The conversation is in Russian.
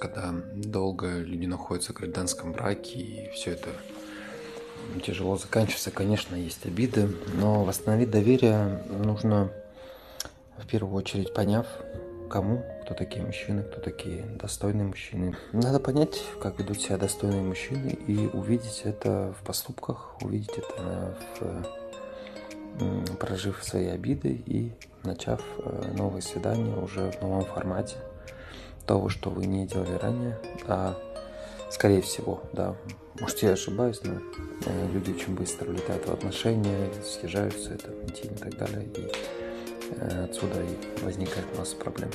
когда долго люди находятся в гражданском браке, и все это тяжело заканчивается, конечно, есть обиды, но восстановить доверие нужно в первую очередь поняв, кому, кто такие мужчины, кто такие достойные мужчины. Надо понять, как ведут себя достойные мужчины и увидеть это в поступках, увидеть это в прожив свои обиды и начав э, новые свидания уже в новом формате того, что вы не делали ранее, а скорее всего, да, может я ошибаюсь, но э, люди очень быстро улетают в отношения, съезжаются, это интим и так далее, и э, отсюда и возникает масса проблем.